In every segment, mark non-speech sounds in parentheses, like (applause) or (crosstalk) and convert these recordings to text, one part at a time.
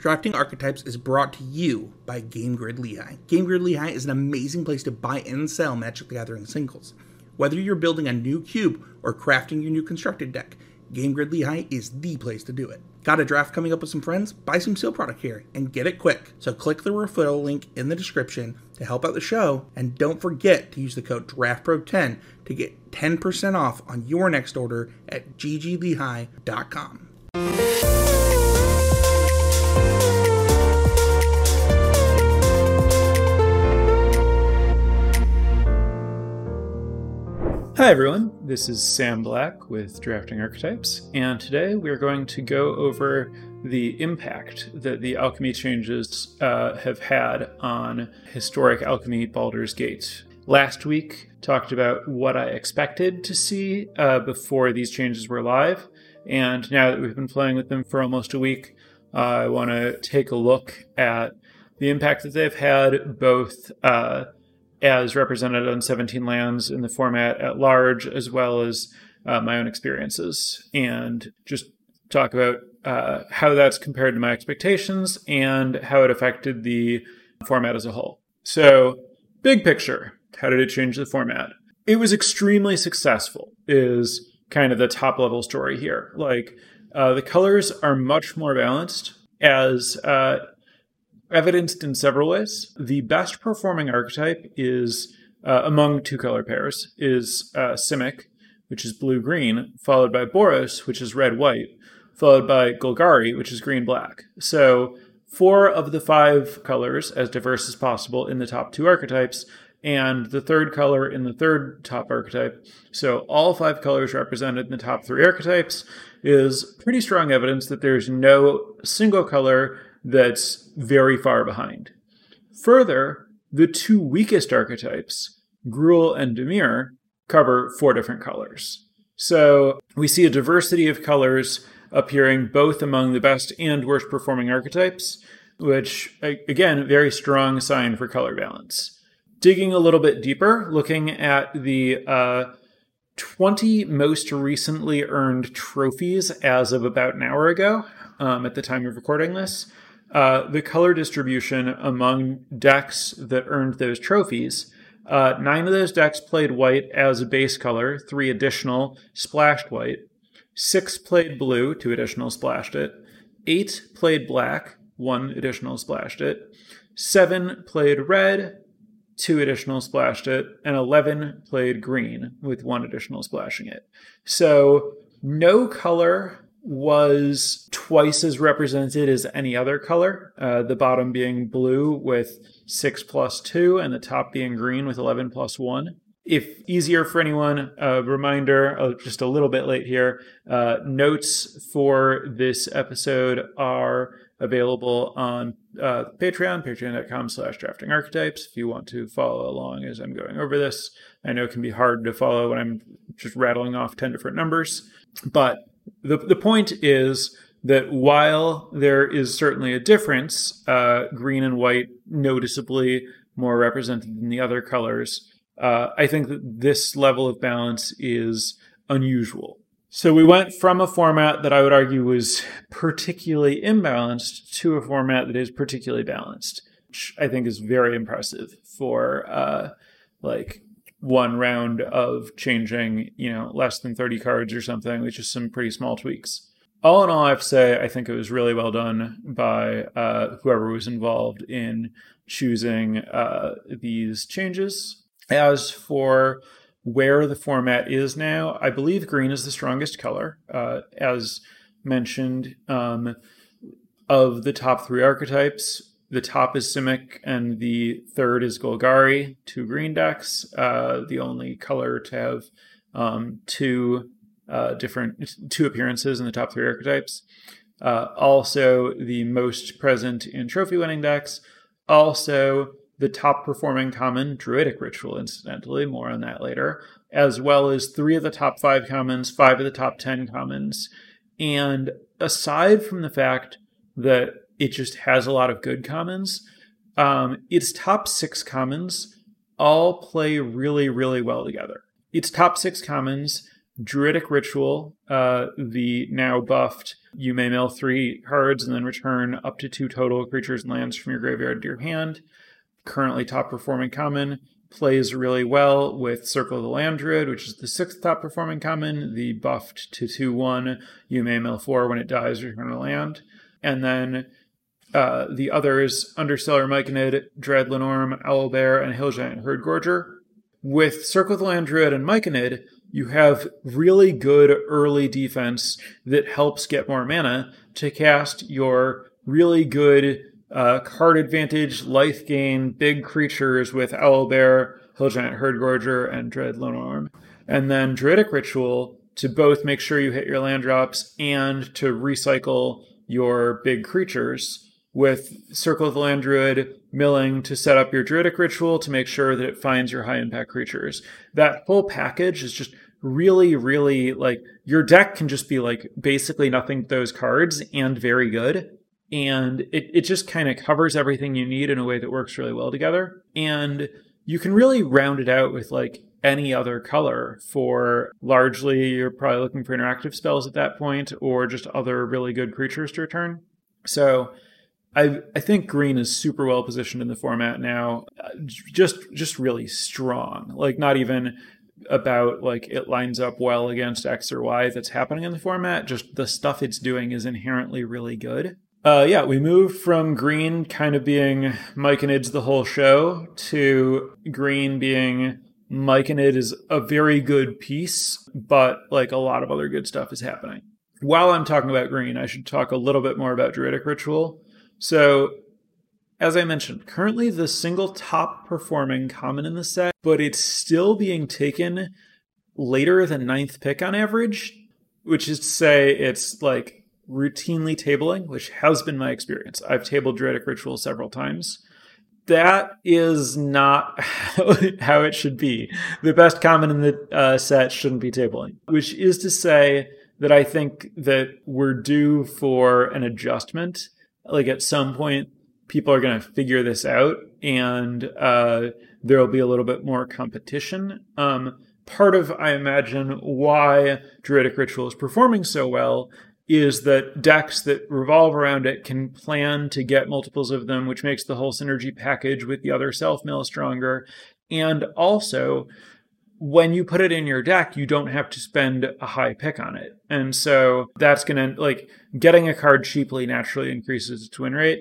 Drafting Archetypes is brought to you by Game Grid Lehigh. Game Grid Lehigh is an amazing place to buy and sell Magic the Gathering singles. Whether you're building a new cube or crafting your new constructed deck, Game Grid Lehigh is the place to do it. Got a draft coming up with some friends? Buy some seal product here and get it quick. So click the referral link in the description to help out the show, and don't forget to use the code DRAFTPRO10 to get 10% off on your next order at gglehigh.com. Hi everyone, this is Sam Black with Drafting Archetypes, and today we are going to go over the impact that the alchemy changes uh, have had on historic alchemy Baldur's Gate. Last week, talked about what I expected to see uh, before these changes were live, and now that we've been playing with them for almost a week, uh, I want to take a look at the impact that they've had both uh, as represented on 17 lands in the format at large, as well as uh, my own experiences, and just talk about uh, how that's compared to my expectations and how it affected the format as a whole. So, big picture, how did it change the format? It was extremely successful, is kind of the top level story here. Like, uh, the colors are much more balanced as uh, evidenced in several ways. The best performing archetype is uh, among two color pairs is uh, Simic, which is blue green, followed by Boros, which is red white, followed by Golgari, which is green black. So four of the five colors, as diverse as possible, in the top two archetypes, and the third color in the third top archetype. So all five colors represented in the top three archetypes is pretty strong evidence that there's no single color that's very far behind. Further, the two weakest archetypes, Gruul and Dimir, cover four different colors. So we see a diversity of colors appearing both among the best and worst performing archetypes, which, again, a very strong sign for color balance. Digging a little bit deeper, looking at the uh, 20 most recently earned trophies as of about an hour ago, um, at the time of recording this, uh, the color distribution among decks that earned those trophies. Uh, nine of those decks played white as a base color, three additional splashed white. Six played blue, two additional splashed it. Eight played black, one additional splashed it. Seven played red, two additional splashed it. And 11 played green, with one additional splashing it. So no color was twice as represented as any other color, uh, the bottom being blue with 6 plus 2, and the top being green with 11 plus 1. If easier for anyone, a reminder, uh, just a little bit late here, uh, notes for this episode are available on uh, Patreon, patreon.com slash drafting archetypes. If you want to follow along as I'm going over this, I know it can be hard to follow when I'm just rattling off 10 different numbers, but the, the point is that while there is certainly a difference, uh, green and white noticeably more represented than the other colors, uh, I think that this level of balance is unusual. So we went from a format that I would argue was particularly imbalanced to a format that is particularly balanced, which I think is very impressive for uh, like one round of changing, you know, less than 30 cards or something, which is some pretty small tweaks. All in all, I have to say, I think it was really well done by uh, whoever was involved in choosing uh, these changes. As for where the format is now, I believe green is the strongest color. Uh, as mentioned, um, of the top three archetypes, the top is Simic, and the third is Golgari, two green decks. Uh, the only color to have um, two uh, different two appearances in the top three archetypes. Uh, also, the most present in trophy winning decks. Also, the top performing common Druidic Ritual, incidentally, more on that later, as well as three of the top five commons, five of the top 10 commons. And aside from the fact that it just has a lot of good commons. Um, its top six commons all play really, really well together. Its top six commons Druidic Ritual, uh, the now buffed, you may mill three cards and then return up to two total creatures and lands from your graveyard to your hand. Currently top performing common, plays really well with Circle of the Land Druid, which is the sixth top performing common, the buffed to 2 1, you may mill 4 when it dies, return a land. And then uh, the others, Undercellar Myconid, Dread Linnorm, Owlbear, and Hill Giant Herdgorger. With Circle of the Land Druid and Myconid, you have really good early defense that helps get more mana to cast your really good uh, card advantage, life gain, big creatures with Owlbear, Hill Giant Herdgorger, and Dread Linnorm. And then Druidic Ritual to both make sure you hit your land drops and to recycle your big creatures with Circle of the Land Druid milling to set up your Druidic Ritual to make sure that it finds your high impact creatures. That whole package is just really, really like your deck can just be like basically nothing those cards and very good. And it, it just kind of covers everything you need in a way that works really well together. And you can really round it out with like any other color for largely you're probably looking for interactive spells at that point or just other really good creatures to return. So I I think green is super well positioned in the format now. Just just really strong. Like not even about like it lines up well against X or Y that's happening in the format. Just the stuff it's doing is inherently really good. Uh, yeah, we moved from green kind of being Myconids the whole show to green being Myconid is a very good piece, but like a lot of other good stuff is happening. While I'm talking about green, I should talk a little bit more about Druidic Ritual. So, as I mentioned, currently the single top performing common in the set, but it's still being taken later than ninth pick on average, which is to say it's like routinely tabling, which has been my experience. I've tabled Druidic Ritual several times. That is not (laughs) how it should be. The best common in the uh, set shouldn't be tabling, which is to say that I think that we're due for an adjustment like at some point people are going to figure this out and uh, there'll be a little bit more competition um, part of i imagine why druidic ritual is performing so well is that decks that revolve around it can plan to get multiples of them which makes the whole synergy package with the other self mill stronger and also when you put it in your deck, you don't have to spend a high pick on it. And so that's going to, like, getting a card cheaply naturally increases its win rate.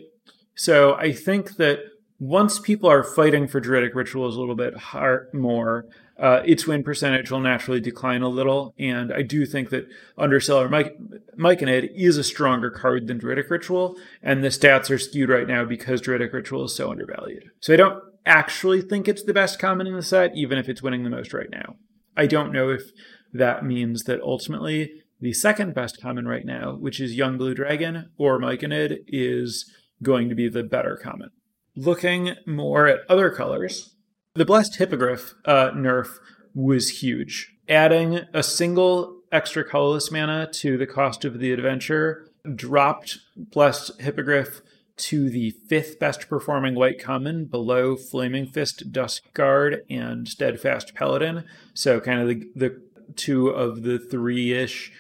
So I think that once people are fighting for Druidic Rituals a little bit hard, more, uh, its win percentage will naturally decline a little. And I do think that Undercellar Mike, is a stronger card than Druidic Ritual, and the stats are skewed right now because Druidic Ritual is so undervalued. So I don't actually think it's the best common in the set, even if it's winning the most right now. I don't know if that means that ultimately the second best common right now, which is Young Blue Dragon or Myconid, is going to be the better common. Looking more at other colors, the Blessed Hippogriff uh, nerf was huge. Adding a single extra colorless mana to the cost of the adventure dropped Blessed Hippogriff to the fifth best performing white common below Flaming Fist, Dusk Guard, and Steadfast Paladin. So kind of the, the two of the three ish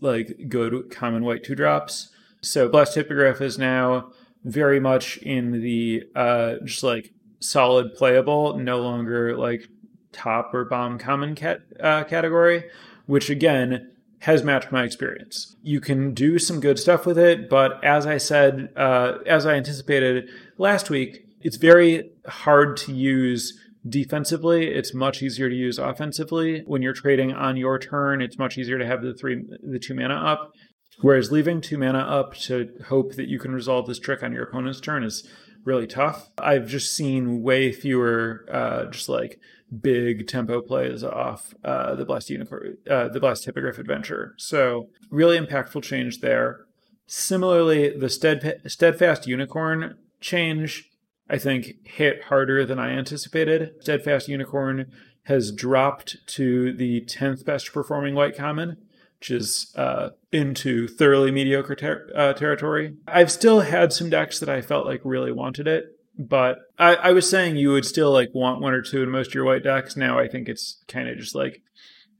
like good common white two drops. So Blessed Hippogriff is now very much in the uh, just like solid playable, no longer like top or bomb common cat, uh, category, which again has matched my experience. You can do some good stuff with it, but as I said, uh, as I anticipated last week, it's very hard to use defensively. It's much easier to use offensively. When you're trading on your turn, it's much easier to have the three, the two mana up. Whereas leaving two mana up to hope that you can resolve this trick on your opponent's turn is really tough. I've just seen way fewer, uh, just like big tempo plays off uh, the Blessed Unicorn, uh, the Blessed Hippogriff adventure. So really impactful change there. Similarly, the Steadfast Unicorn change, I think, hit harder than I anticipated. Steadfast Unicorn has dropped to the 10th best performing white common, which is uh, into thoroughly mediocre ter- uh, territory. I've still had some decks that I felt like really wanted it, but I, I was saying you would still like want one or two in most of your white decks. Now I think it's kind of just like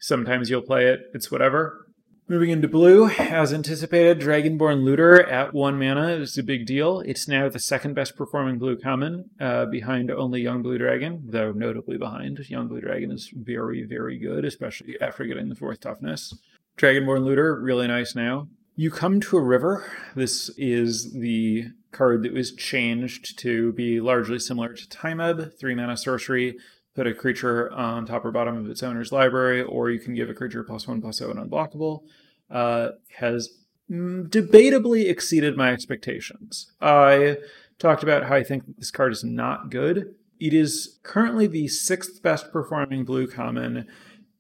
Sometimes you'll play it, it's whatever. Moving into blue, as anticipated, Dragonborn Looter at one mana is a big deal. It's now the second best performing blue common, uh, behind only Young Blue Dragon, though notably behind. Young Blue Dragon is very, very good, especially after getting the fourth toughness. Dragonborn Looter, really nice now. You come to a river. This is the card that was changed to be largely similar to Time Ebb, three mana sorcery. Put a creature on top or bottom of its owner's library, or you can give a creature plus one plus zero and unblockable uh, has debatably exceeded my expectations. I talked about how I think this card is not good. It is currently the sixth best performing blue common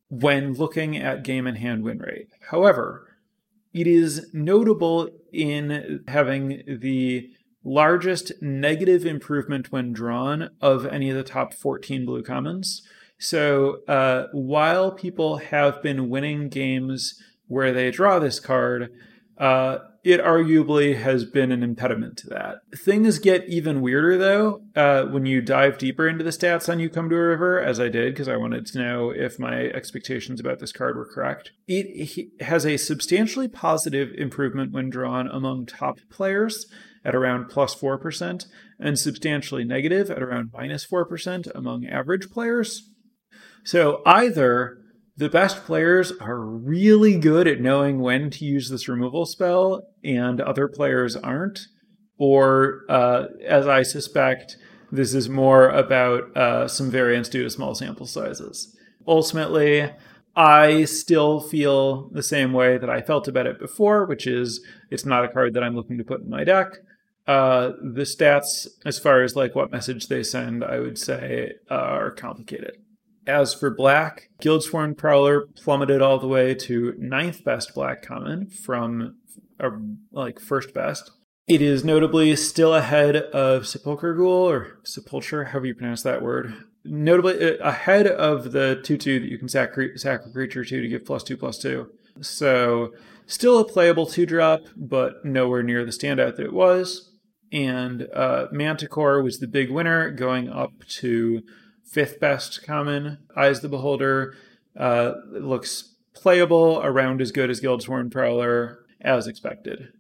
when looking at game and hand win rate. However, it is notable in having the largest negative improvement when drawn of any of the top 14 blue commons. So uh, while people have been winning games where they draw this card, uh, it arguably has been an impediment to that. Things get even weirder though uh, when you dive deeper into the stats on You Come to a River, as I did because I wanted to know if my expectations about this card were correct. It has a substantially positive improvement when drawn among top players at around plus 4%, and substantially negative at around minus 4% among average players. So either the best players are really good at knowing when to use this removal spell, and other players aren't. Or, uh, as I suspect, this is more about uh, some variance due to small sample sizes. Ultimately, I still feel the same way that I felt about it before, which is it's not a card that I'm looking to put in my deck. Uh, the stats, as far as like what message they send, I would say are complicated. As for black, Guildsworn Prowler plummeted all the way to ninth best black common from uh, like first best. It is notably still ahead of Sepulchre Ghoul or Sepulture, however you pronounce that word. Notably uh, ahead of the 2 2 that you can sack a creature to to give plus 2 plus 2. So still a playable 2 drop, but nowhere near the standout that it was. And uh, Manticore was the big winner, going up to fifth best common. Eyes the Beholder uh, looks playable, around as good as Guildsworn Prowler, as expected.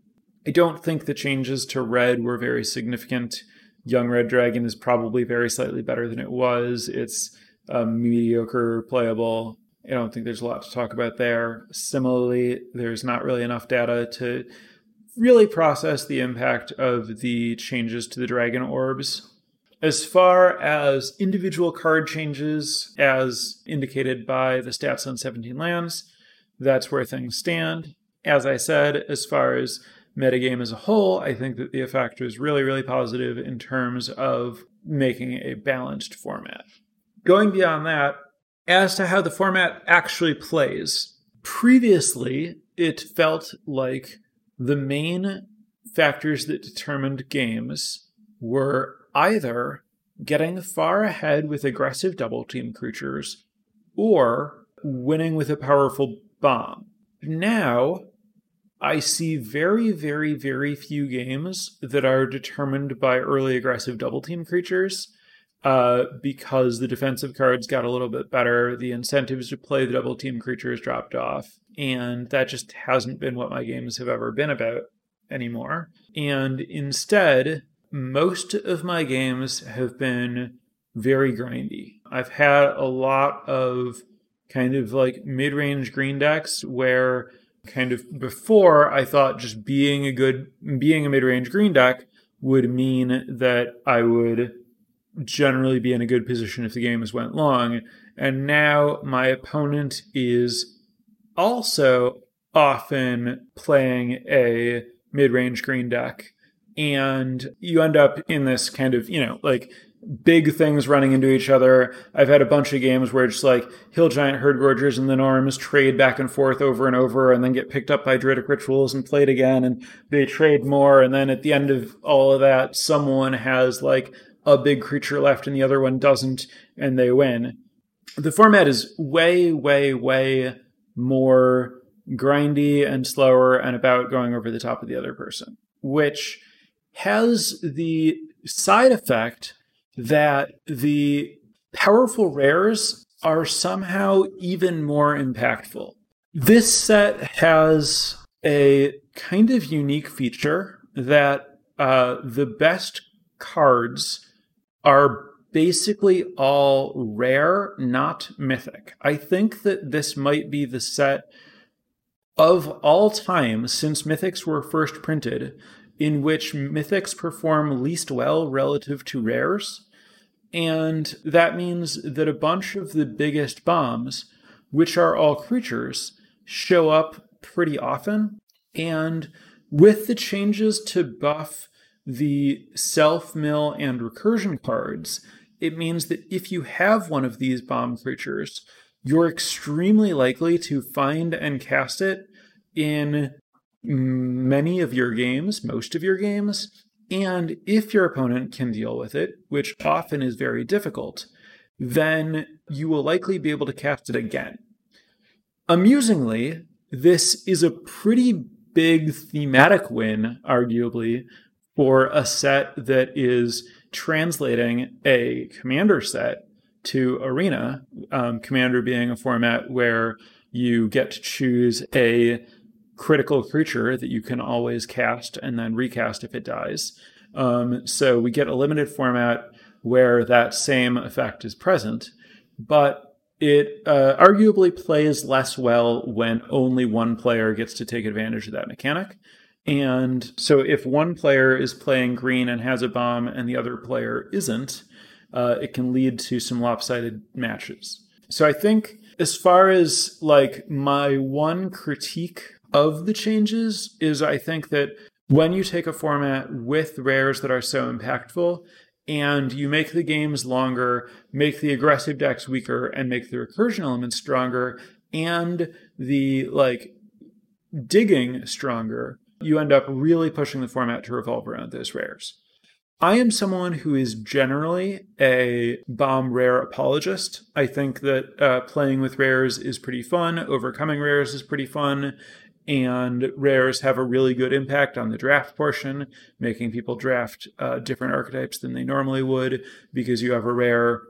I don't think the changes to red were very significant. Young Red Dragon is probably very slightly better than it was. It's um, mediocre playable. I don't think there's a lot to talk about there. Similarly, there's not really enough data to really process the impact of the changes to the dragon orbs as far as individual card changes, as indicated by the stats on 17 lands, that's where things stand. As I said, as far as metagame as a whole, I think that the effect was really, really positive in terms of making a balanced format. Going beyond that, as to how the format actually plays, previously it felt like the main factors that determined games were either getting far ahead with aggressive double team creatures or winning with a powerful bomb. Now, I see very, very, very few games that are determined by early aggressive double team creatures uh, because the defensive cards got a little bit better. The incentives to play the double team creatures dropped off. And that just hasn't been what my games have ever been about anymore. And instead, most of my games have been very grindy. I've had a lot of kind of like mid range green decks where kind of before I thought just being a good, being a mid range green deck would mean that I would generally be in a good position if the games went long. And now my opponent is also often playing a mid range green deck and you end up in this kind of, you know, like big things running into each other. I've had a bunch of games where it's like Hill Giant Herdgorgers and the Norms trade back and forth over and over and then get picked up by Druidic Rituals and played again and they trade more. And then at the end of all of that, someone has like a big creature left and the other one doesn't and they win. The format is way, way, way more grindy and slower and about going over the top of the other person, which has the side effect that the powerful rares are somehow even more impactful. This set has a kind of unique feature that uh, the best cards are basically all rare, not mythic. I think that this might be the set of all time since mythics were first printed in which mythics perform least well relative to rares. And that means that a bunch of the biggest bombs, which are all creatures, show up pretty often. And with the changes to buff the self mill and recursion cards, it means that if you have one of these bomb creatures, you're extremely likely to find and cast it in many of your games, most of your games, and if your opponent can deal with it, which often is very difficult, then you will likely be able to cast it again. Amusingly, this is a pretty big thematic win, arguably, for a set that is translating a commander set to arena. Um, commander being a format where you get to choose a critical creature that you can always cast and then recast if it dies. Um, so we get a limited format where that same effect is present, but it uh, arguably plays less well when only one player gets to take advantage of that mechanic. And so if one player is playing green and has a bomb and the other player isn't, uh, it can lead to some lopsided matches. So I think as far as like my one critique of the changes is I think that when you take a format with rares that are so impactful and you make the games longer, make the aggressive decks weaker, and make the recursion elements stronger, and the like digging stronger, you end up really pushing the format to revolve around those rares. I am someone who is generally a bomb rare apologist. I think that uh, playing with rares is pretty fun, overcoming rares is pretty fun, and rares have a really good impact on the draft portion, making people draft uh, different archetypes than they normally would because you have a rare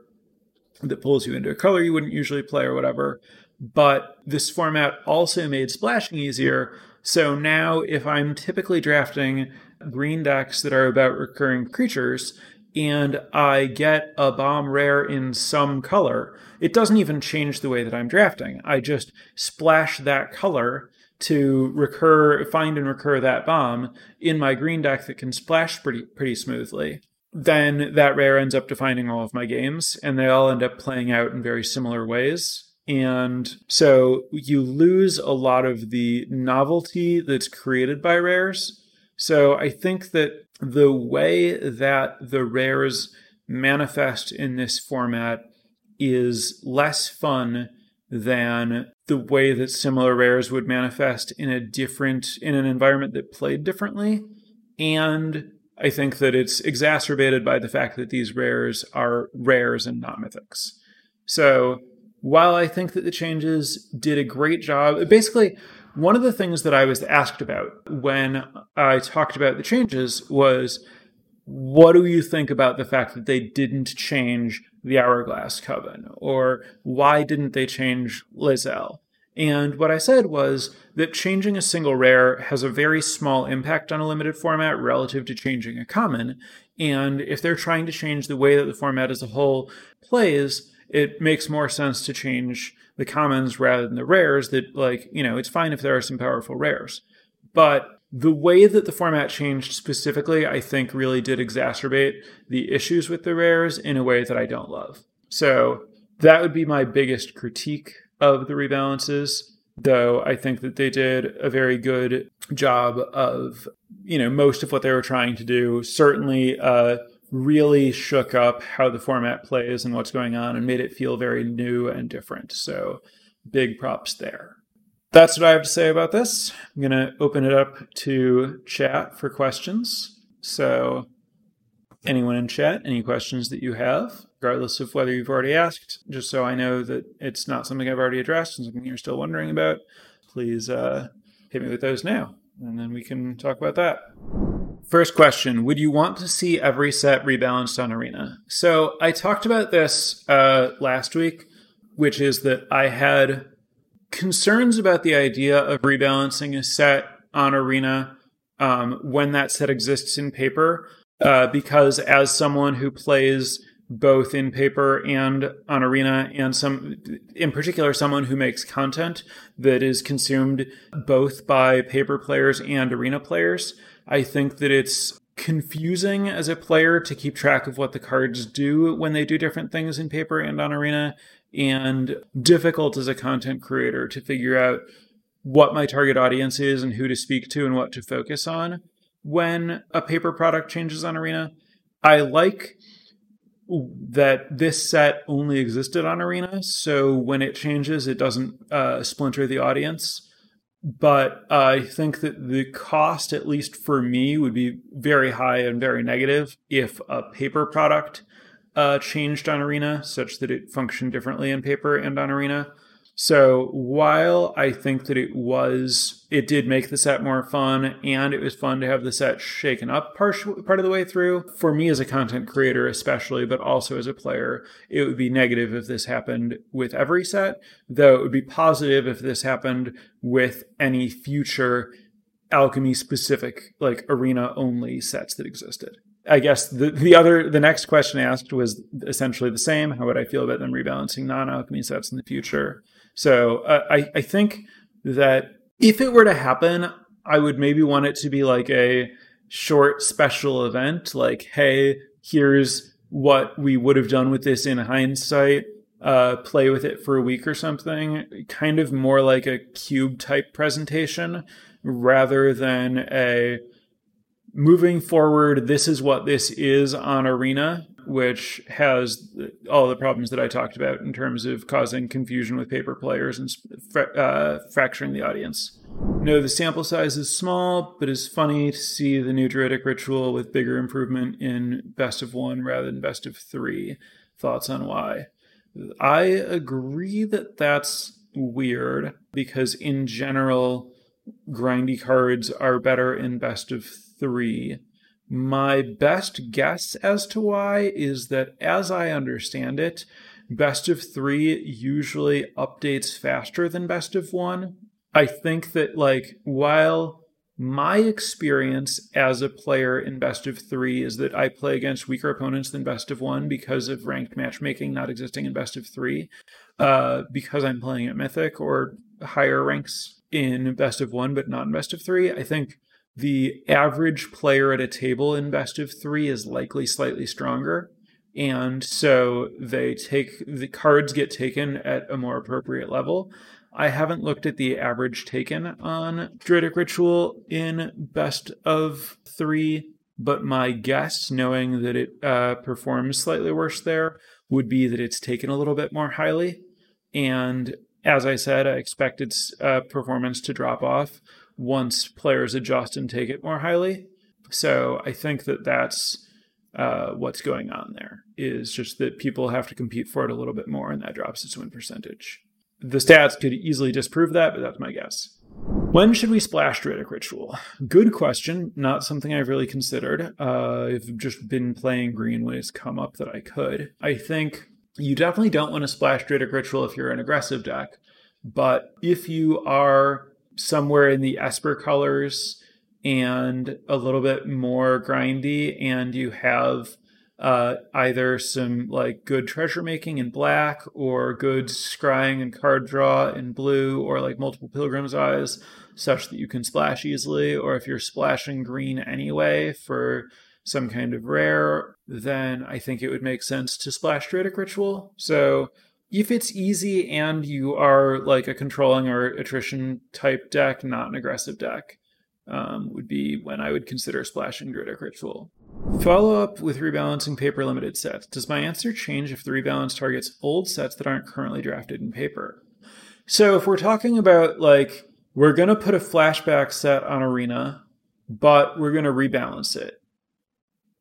that pulls you into a color you wouldn't usually play or whatever. But this format also made splashing easier so now, if I'm typically drafting green decks that are about recurring creatures, and I get a bomb rare in some color, it doesn't even change the way that I'm drafting. I just splash that color to recur, find and recur that bomb in my green deck that can splash pretty pretty smoothly. Then that rare ends up defining all of my games, and they all end up playing out in very similar ways. And so you lose a lot of the novelty that's created by rares. So I think that the way that the rares manifest in this format is less fun than the way that similar rares would manifest in a different in an environment that played differently. And i think that it's exacerbated by the fact that these rares are rares and not mythics. So while I think that the changes did a great job, basically, one of the things that I was asked about when I talked about the changes was what do you think about the fact that they didn't change the Hourglass Coven? Or why didn't they change Lae'zel? And what I said was that changing a single rare has a very small impact on a limited format relative to changing a common. And if they're trying to change the way that the format as a whole plays, it makes more sense to change the commons rather than the rares that like you know it's fine if there are some powerful rares but the way that the format changed specifically i think really did exacerbate the issues with the rares in a way that i don't love so that would be my biggest critique of the rebalances though i think that they did a very good job of you know most of what they were trying to do certainly uh, really shook up how the format plays and what's going on and made it feel very new and different. So big props there. That's what I have to say about this. I'm going to open it up to chat for questions. So, anyone in chat, any questions that you have, regardless of whether you've already asked, just so I know that it's not something I've already addressed and something you're still wondering about, please uh, hit me with those now, and then we can talk about that. First question Would you want to see every set rebalanced on Arena? So I talked about this uh, last week. which is that I had concerns about the idea of rebalancing a set on Arena um, when that set exists in paper, uh, because as someone who plays both in paper and on arena and some in particular someone who makes content that is consumed both by paper players and arena players i think that it's confusing as a player to keep track of what the cards do when they do different things in paper and on arena and difficult as a content creator to figure out what my target audience is and who to speak to and what to focus on when a paper product changes on arena i like that this set only existed on Arena, so when it changes, it doesn't uh, splinter the audience. But I think that the cost, at least for me, would be very high and very negative if a paper product uh, changed on Arena, such that it functioned differently in paper and on Arena. So while I think that it was, it did make the set more fun, and it was fun to have the set shaken up part, part of the way through. For me as a content creator, especially, but also as a player, it would be negative if this happened with every set. Though it would be positive if this happened with any future alchemy specific, like arena only sets that existed. I guess the the other the next question asked was essentially the same. How would I feel about them rebalancing non alchemy sets in the future? So uh, I, I think that if it were to happen, I would maybe want it to be like a short special event, like, hey, here's what we would have done with this in hindsight. Uh, play with it for a week or something, kind of more like a cube type presentation rather than a moving forward, this is what this is on Arena which has all the problems that I talked about in terms of causing confusion with paper players and uh, fracturing the audience. No, the sample size is small, but it's funny to see the new Druidic ritual with bigger improvement in best of one rather than best of three. Thoughts on why? I agree that that's weird because, in general, grindy cards are better in best of three my best guess as to why is that, as I understand it, best of three usually updates faster than best of one. I think that, like, while my experience as a player in best of three is that I play against weaker opponents than best of one because of ranked matchmaking not existing in best of three, uh, because I'm playing at Mythic or higher ranks in best of one, but not in best of three. I think the average player at a table in best of three is likely slightly stronger. And so they take the cards get taken at a more appropriate level. I haven't looked at the average taken on Druidic Ritual in best of three, but my guess, knowing that it uh, performs slightly worse there, would be that it's taken a little bit more highly. And as I said, I expect its uh, performance to drop off once players adjust and take it more highly. So I think that that's uh, what's going on there is just that people have to compete for it a little bit more, and that drops its win percentage. The stats could easily disprove that, but that's my guess. When should we splash Druidic Ritual? Good question. Not something I've really considered. Uh, I've just been playing green when it's come up that I could. I think you definitely don't want to splash Druidic Ritual if you're an aggressive deck, but if you are somewhere in the Esper colors and a little bit more grindy, and you have uh, either some like good treasure making in black or good scrying and card draw in blue or like multiple pilgrim's eyes such that you can splash easily or if you're splashing green anyway for some kind of rare then i think it would make sense to splash druidic ritual so if it's easy and you are like a controlling or attrition type deck, not an aggressive deck, um, would be when I would consider splashing Druidic Ritual. Follow up with rebalancing paper limited sets. Does my answer change if the rebalance targets old sets that aren't currently drafted in paper? So if we're talking about like, we're going to put a flashback set on Arena, but we're going to rebalance it.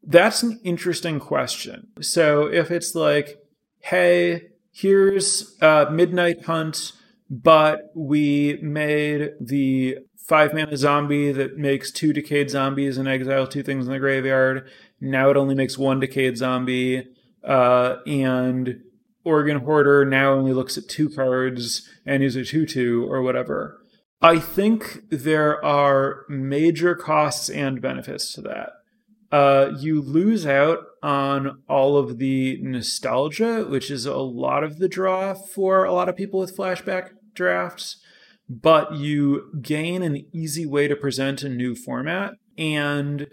That's an interesting question. So if it's like, hey, here's uh, Midnight Hunt, but we made the five mana zombie that makes two decayed zombies and exile two things in the graveyard. Now it only makes one decayed zombie. Uh, and Organ Hoarder now only looks at two cards and is a 2 2 or whatever. I think there are major costs and benefits to that. Uh, you lose out on all of the nostalgia, which is a lot of the draw for a lot of people with flashback drafts, but you gain an easy way to present a new format. And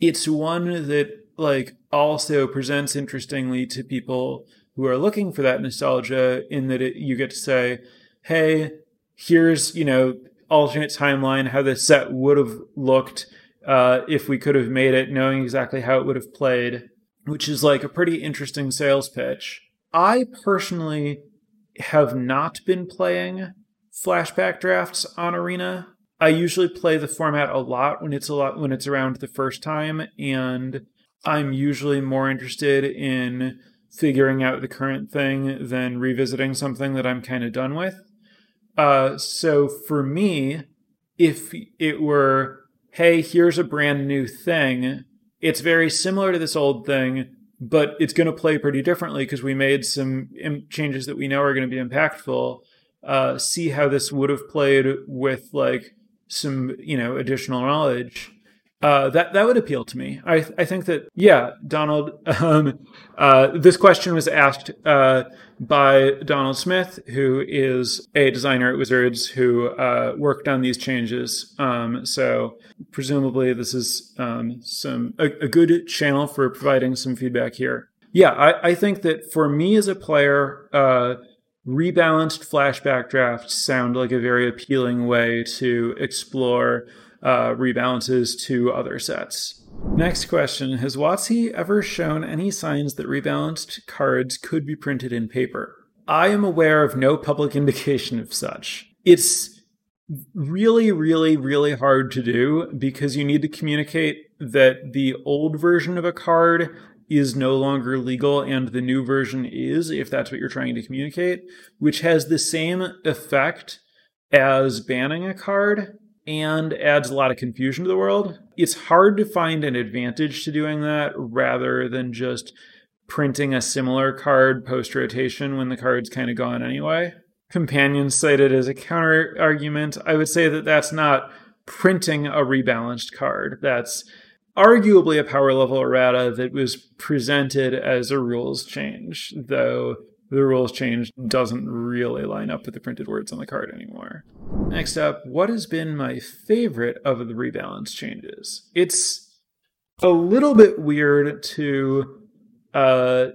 it's one that, like, also presents interestingly to people who are looking for that nostalgia in that it, you get to say, hey, here's, you know, alternate timeline, how the set would have looked uh, if we could have made it, knowing exactly how it would have played, which is like a pretty interesting sales pitch. I personally have not been playing flashback drafts on Arena. I usually play the format a lot when it's a lot when it's around the first time, and I'm usually more interested in figuring out the current thing than revisiting something that I'm kind of done with. Uh, so for me, if it were, hey, here's a brand new thing, it's very similar to this old thing, but it's going to play pretty differently because we made some changes that we know are going to be impactful. Uh, see how this would have played with like some, you know, additional knowledge uh, that that would appeal to me. I I think that yeah, Donald. (laughs) Um, uh, this question was asked uh, by Donald Smith, who is a designer at Wizards who uh, worked on these changes. Um, so presumably, this is um, some a, a, good channel for providing some feedback here. Yeah, I, I think that for me as a player. Uh, rebalanced flashback drafts sound like a very appealing way to explore uh, rebalances to other sets. Next question Has WotC ever shown any signs that rebalanced cards could be printed in paper? I am aware of no public (laughs) indication of such. It's really, really, really hard to do because you need to communicate that the old version of a card is no longer legal and the new version is, if that's what you're trying to communicate, which has the same effect as banning a card and adds a lot of confusion to the world. It's hard to find an advantage to doing that rather than just printing a similar card post rotation when the card's kind of gone anyway. Companions cited as a counter argument. I would say that that's not printing a rebalanced card. That's arguably a power level errata that was presented as a rules change, though the rules change doesn't really line up with the printed words on the card anymore. Next up, what has been my favorite of the rebalance changes? It's a little bit weird to uh,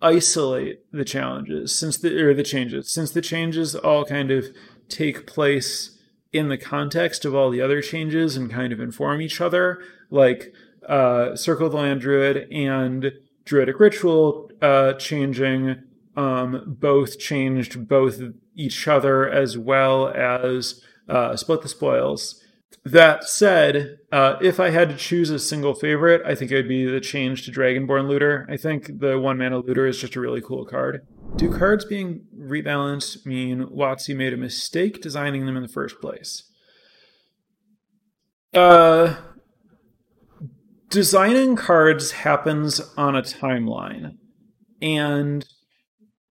isolate the challenges since the or the changes since the changes all kind of take place in the context of all the other changes and kind of inform each other like uh, circle of the land druid and druidic ritual uh, changing um, both changed both each other as well as uh, split the spoils. That said, uh, if I had to choose a single favorite, I think it would be the change to Dragonborn Looter. I think the one mana looter is just a really cool card. Do cards being rebalanced mean WotC made a mistake designing them in the first place? Uh, designing cards happens on a timeline. And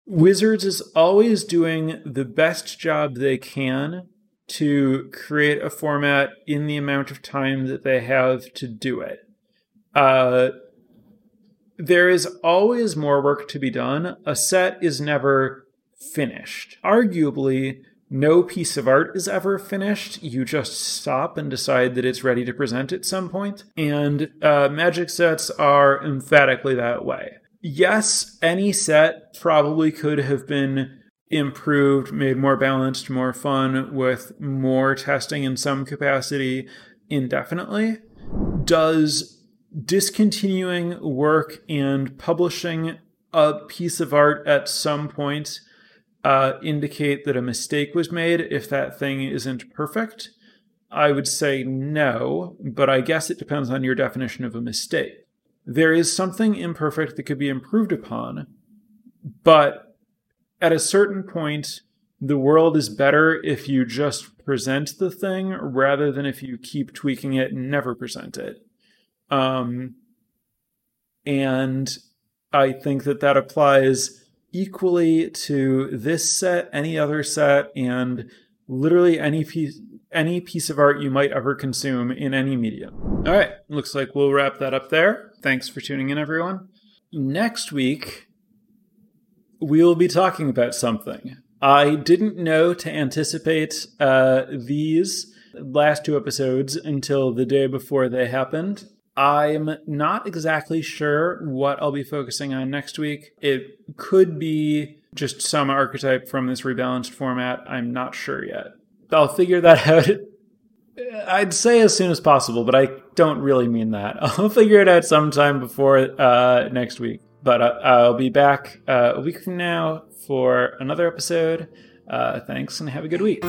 Wizards is always doing the best job they can to create a format in the amount of time that they have to do it. Uh, there is always more work to be done. A set is never finished. Arguably, no piece of art is ever finished. You just stop and decide that it's ready to present at some point. And uh, magic sets are emphatically that way yes, any set probably could have been improved, made more balanced, more fun, with more testing in some capacity indefinitely. Does discontinuing work and publishing a piece of art at some point uh, indicate that a mistake was made if that thing isn't perfect? I would say no, but I guess it depends on your definition of a mistake there is something imperfect that could be improved upon, but at a certain point, the world is better if you just present the thing rather than if you keep tweaking it and never present it. Um, and I think that that applies equally to this set, any other set, and literally any piece any piece of art you might ever consume in any medium. All right, looks like we'll wrap that up there. Thanks for tuning in, everyone. Next week, we'll be talking about something. I didn't know to anticipate uh, these last two episodes until the day before they happened. I'm not exactly sure what I'll be focusing on next week. It could be just some archetype from this rebalanced format. I'm not sure yet. I'll figure that (laughs) out. I'd say as soon as possible, but I don't really mean that. (laughs) I'll figure it out sometime before uh, next week. But uh, I'll be back uh, a week from now for another episode. Uh, thanks and have a good week.